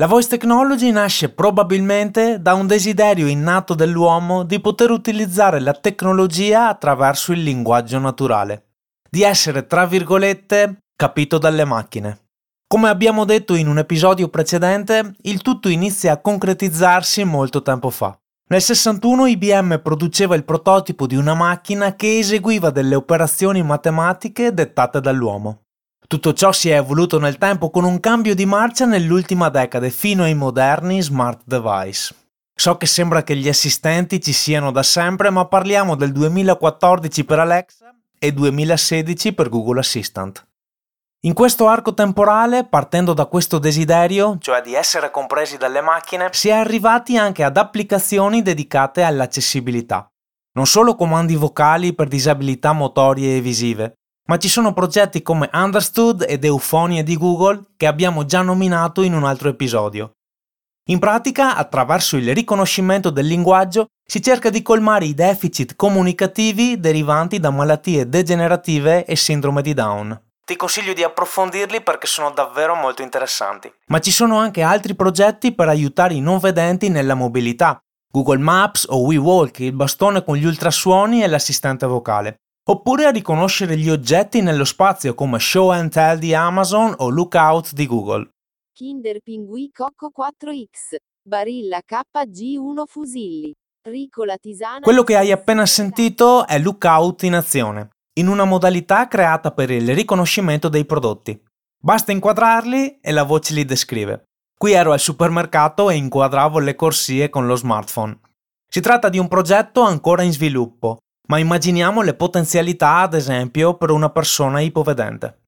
La voice technology nasce probabilmente da un desiderio innato dell'uomo di poter utilizzare la tecnologia attraverso il linguaggio naturale, di essere, tra virgolette, capito dalle macchine. Come abbiamo detto in un episodio precedente, il tutto inizia a concretizzarsi molto tempo fa. Nel 61 IBM produceva il prototipo di una macchina che eseguiva delle operazioni matematiche dettate dall'uomo. Tutto ciò si è evoluto nel tempo con un cambio di marcia nell'ultima decade fino ai moderni smart device. So che sembra che gli assistenti ci siano da sempre, ma parliamo del 2014 per Alexa e 2016 per Google Assistant. In questo arco temporale, partendo da questo desiderio, cioè di essere compresi dalle macchine, si è arrivati anche ad applicazioni dedicate all'accessibilità. Non solo comandi vocali per disabilità motorie e visive, ma ci sono progetti come Understood ed Eufonia di Google che abbiamo già nominato in un altro episodio. In pratica, attraverso il riconoscimento del linguaggio, si cerca di colmare i deficit comunicativi derivanti da malattie degenerative e sindrome di Down. Ti consiglio di approfondirli perché sono davvero molto interessanti. Ma ci sono anche altri progetti per aiutare i non vedenti nella mobilità. Google Maps o WeWalk, il bastone con gli ultrasuoni e l'assistente vocale oppure a riconoscere gli oggetti nello spazio come Show and Tell di Amazon o Lookout di Google. Kinder Pinguì Cocco 4X, Barilla KG1 Fusilli, Ricola Tisana... Quello che hai appena sentito è Lookout in azione, in una modalità creata per il riconoscimento dei prodotti. Basta inquadrarli e la voce li descrive. Qui ero al supermercato e inquadravo le corsie con lo smartphone. Si tratta di un progetto ancora in sviluppo, ma immaginiamo le potenzialità, ad esempio, per una persona ipovedente.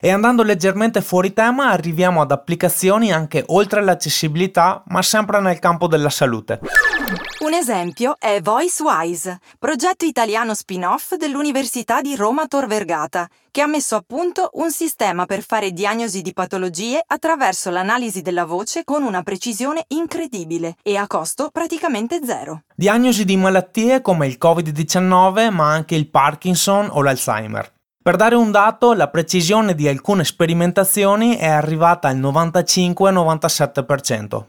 E andando leggermente fuori tema arriviamo ad applicazioni anche oltre l'accessibilità, ma sempre nel campo della salute. Un esempio è VoiceWise, progetto italiano spin-off dell'Università di Roma Tor Vergata, che ha messo a punto un sistema per fare diagnosi di patologie attraverso l'analisi della voce con una precisione incredibile e a costo praticamente zero. Diagnosi di malattie come il Covid-19, ma anche il Parkinson o l'Alzheimer. Per dare un dato, la precisione di alcune sperimentazioni è arrivata al 95-97%.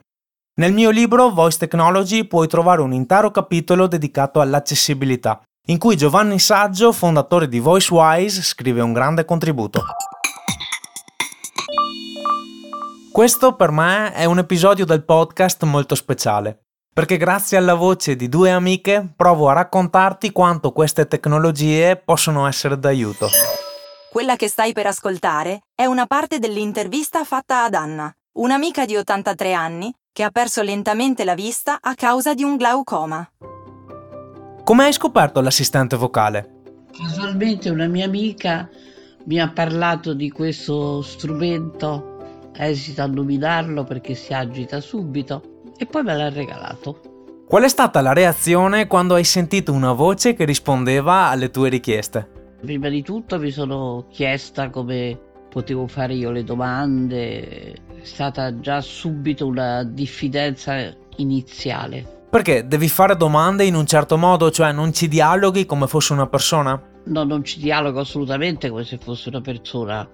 Nel mio libro Voice Technology puoi trovare un intero capitolo dedicato all'accessibilità, in cui Giovanni Saggio, fondatore di VoiceWise, scrive un grande contributo. Questo per me è un episodio del podcast molto speciale, perché grazie alla voce di due amiche provo a raccontarti quanto queste tecnologie possono essere d'aiuto. Quella che stai per ascoltare è una parte dell'intervista fatta ad Anna, un'amica di 83 anni che ha perso lentamente la vista a causa di un glaucoma. Come hai scoperto l'assistente vocale? Casualmente una mia amica mi ha parlato di questo strumento, esito a nominarlo perché si agita subito e poi me l'ha regalato. Qual è stata la reazione quando hai sentito una voce che rispondeva alle tue richieste? Prima di tutto mi sono chiesta come potevo fare io le domande, è stata già subito una diffidenza iniziale. Perché devi fare domande in un certo modo, cioè non ci dialoghi come fosse una persona? No, non ci dialogo assolutamente come se fosse una persona,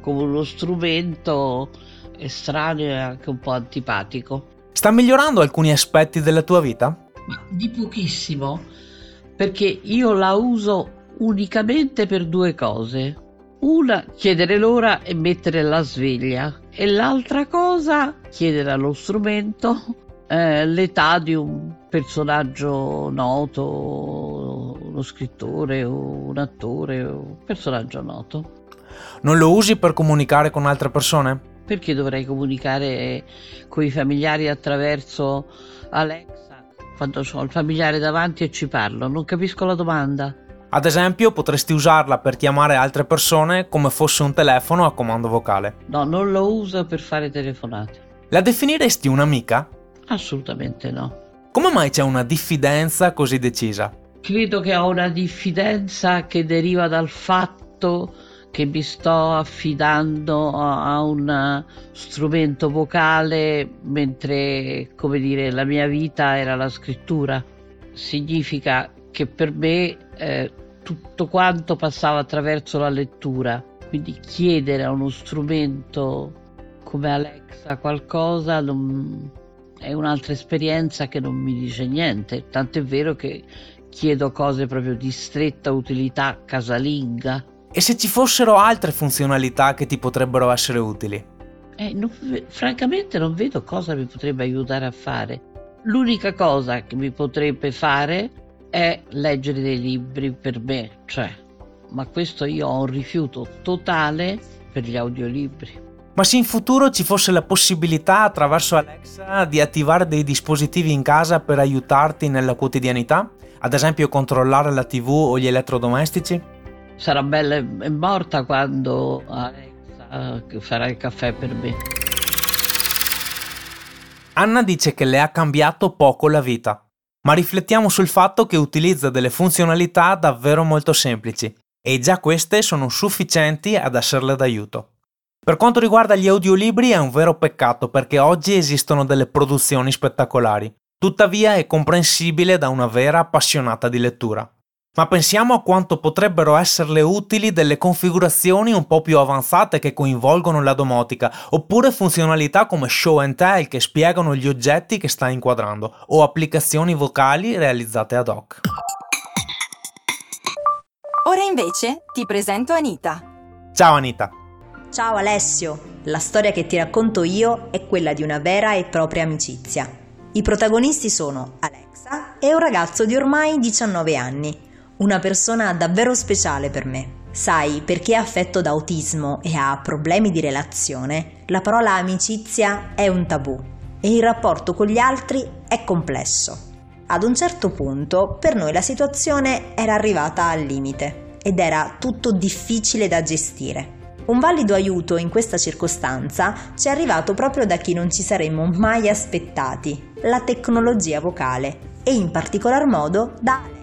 come uno strumento estraneo e anche un po' antipatico. Sta migliorando alcuni aspetti della tua vita? Ma di pochissimo, perché io la uso unicamente per due cose. Una, chiedere l'ora e mettere la sveglia. E l'altra cosa, chiedere allo strumento eh, l'età di un personaggio noto, uno scrittore o un attore o un personaggio noto. Non lo usi per comunicare con altre persone? Perché dovrei comunicare con i familiari attraverso Alexa quando ho il familiare davanti e ci parlo? Non capisco la domanda. Ad esempio, potresti usarla per chiamare altre persone come fosse un telefono a comando vocale. No, non lo uso per fare telefonate. La definiresti un'amica? Assolutamente no. Come mai c'è una diffidenza così decisa? Credo che ho una diffidenza che deriva dal fatto che mi sto affidando a un strumento vocale mentre, come dire, la mia vita era la scrittura. Significa che per me eh, tutto quanto passava attraverso la lettura, quindi chiedere a uno strumento come Alexa qualcosa non, è un'altra esperienza che non mi dice niente, tant'è vero che chiedo cose proprio di stretta utilità casalinga. E se ci fossero altre funzionalità che ti potrebbero essere utili? Eh, non, francamente non vedo cosa mi potrebbe aiutare a fare. L'unica cosa che mi potrebbe fare è leggere dei libri per me, cioè, ma questo io ho un rifiuto totale per gli audiolibri. Ma se in futuro ci fosse la possibilità attraverso Alexa di attivare dei dispositivi in casa per aiutarti nella quotidianità? Ad esempio controllare la TV o gli elettrodomestici? Sarà bella e morta quando Alexa farà il caffè per me. Anna dice che le ha cambiato poco la vita, ma riflettiamo sul fatto che utilizza delle funzionalità davvero molto semplici e già queste sono sufficienti ad esserle d'aiuto. Per quanto riguarda gli audiolibri è un vero peccato perché oggi esistono delle produzioni spettacolari, tuttavia è comprensibile da una vera appassionata di lettura. Ma pensiamo a quanto potrebbero esserle utili delle configurazioni un po' più avanzate che coinvolgono la domotica, oppure funzionalità come show and tell che spiegano gli oggetti che sta inquadrando, o applicazioni vocali realizzate ad hoc. Ora invece ti presento Anita. Ciao Anita. Ciao Alessio, la storia che ti racconto io è quella di una vera e propria amicizia. I protagonisti sono Alexa e un ragazzo di ormai 19 anni, una persona davvero speciale per me. Sai, per chi è affetto da autismo e ha problemi di relazione, la parola amicizia è un tabù e il rapporto con gli altri è complesso. Ad un certo punto per noi la situazione era arrivata al limite ed era tutto difficile da gestire. Un valido aiuto in questa circostanza ci è arrivato proprio da chi non ci saremmo mai aspettati, la tecnologia vocale e in particolar modo da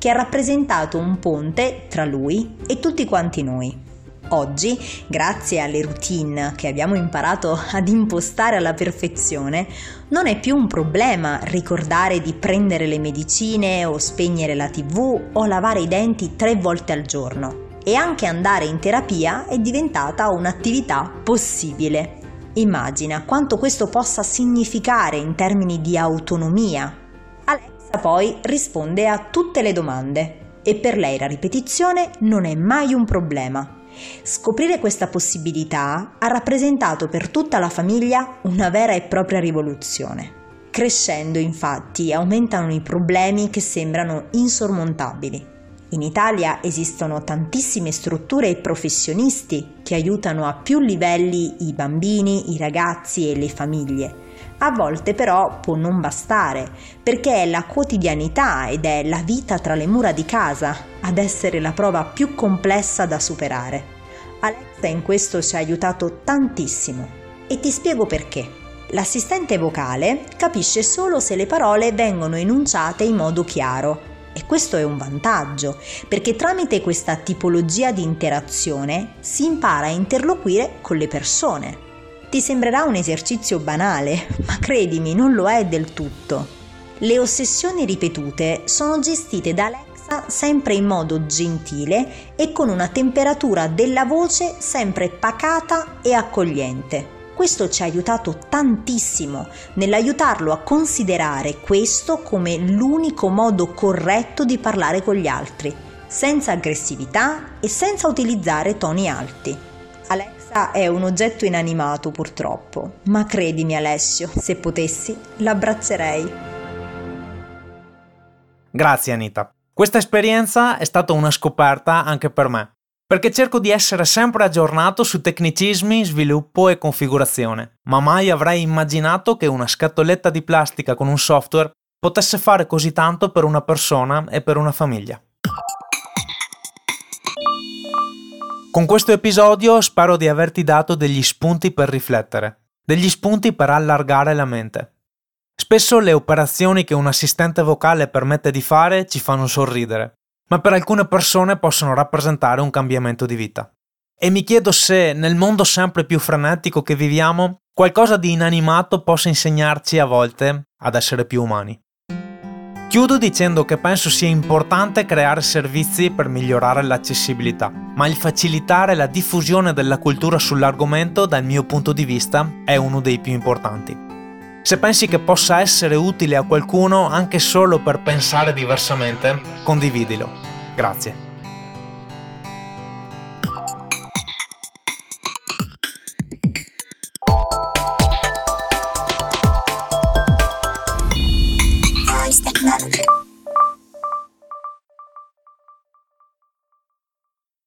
che ha rappresentato un ponte tra lui e tutti quanti noi. Oggi, grazie alle routine che abbiamo imparato ad impostare alla perfezione, non è più un problema ricordare di prendere le medicine o spegnere la tv o lavare i denti tre volte al giorno. E anche andare in terapia è diventata un'attività possibile. Immagina quanto questo possa significare in termini di autonomia, poi risponde a tutte le domande e per lei la ripetizione non è mai un problema. Scoprire questa possibilità ha rappresentato per tutta la famiglia una vera e propria rivoluzione. Crescendo infatti aumentano i problemi che sembrano insormontabili. In Italia esistono tantissime strutture e professionisti che aiutano a più livelli i bambini, i ragazzi e le famiglie a volte però può non bastare, perché è la quotidianità ed è la vita tra le mura di casa ad essere la prova più complessa da superare. Alexa in questo ci ha aiutato tantissimo e ti spiego perché. L'assistente vocale capisce solo se le parole vengono enunciate in modo chiaro e questo è un vantaggio, perché tramite questa tipologia di interazione si impara a interloquire con le persone. Ti sembrerà un esercizio banale, ma credimi, non lo è del tutto. Le ossessioni ripetute sono gestite da Alexa sempre in modo gentile e con una temperatura della voce sempre pacata e accogliente. Questo ci ha aiutato tantissimo nell'aiutarlo a considerare questo come l'unico modo corretto di parlare con gli altri, senza aggressività e senza utilizzare toni alti. Alexa Alexa è un oggetto inanimato purtroppo, ma credimi Alessio, se potessi l'abbraccerei. Grazie Anita. Questa esperienza è stata una scoperta anche per me, perché cerco di essere sempre aggiornato su tecnicismi, sviluppo e configurazione, ma mai avrei immaginato che una scatoletta di plastica con un software potesse fare così tanto per una persona e per una famiglia. Con questo episodio spero di averti dato degli spunti per riflettere. degli spunti per allargare la mente. Spesso le operazioni che un assistente vocale permette di fare ci fanno sorridere, ma per alcune persone possono rappresentare un cambiamento di vita. E mi chiedo se, nel mondo sempre più frenetico che viviamo, qualcosa di inanimato possa insegnarci a volte ad essere più umani. Chiudo dicendo che penso sia importante creare servizi per migliorare l'accessibilità, ma il facilitare la diffusione della cultura sull'argomento dal mio punto di vista è uno dei più importanti. Se pensi che possa essere utile a qualcuno anche solo per pensare diversamente, condividilo. Grazie.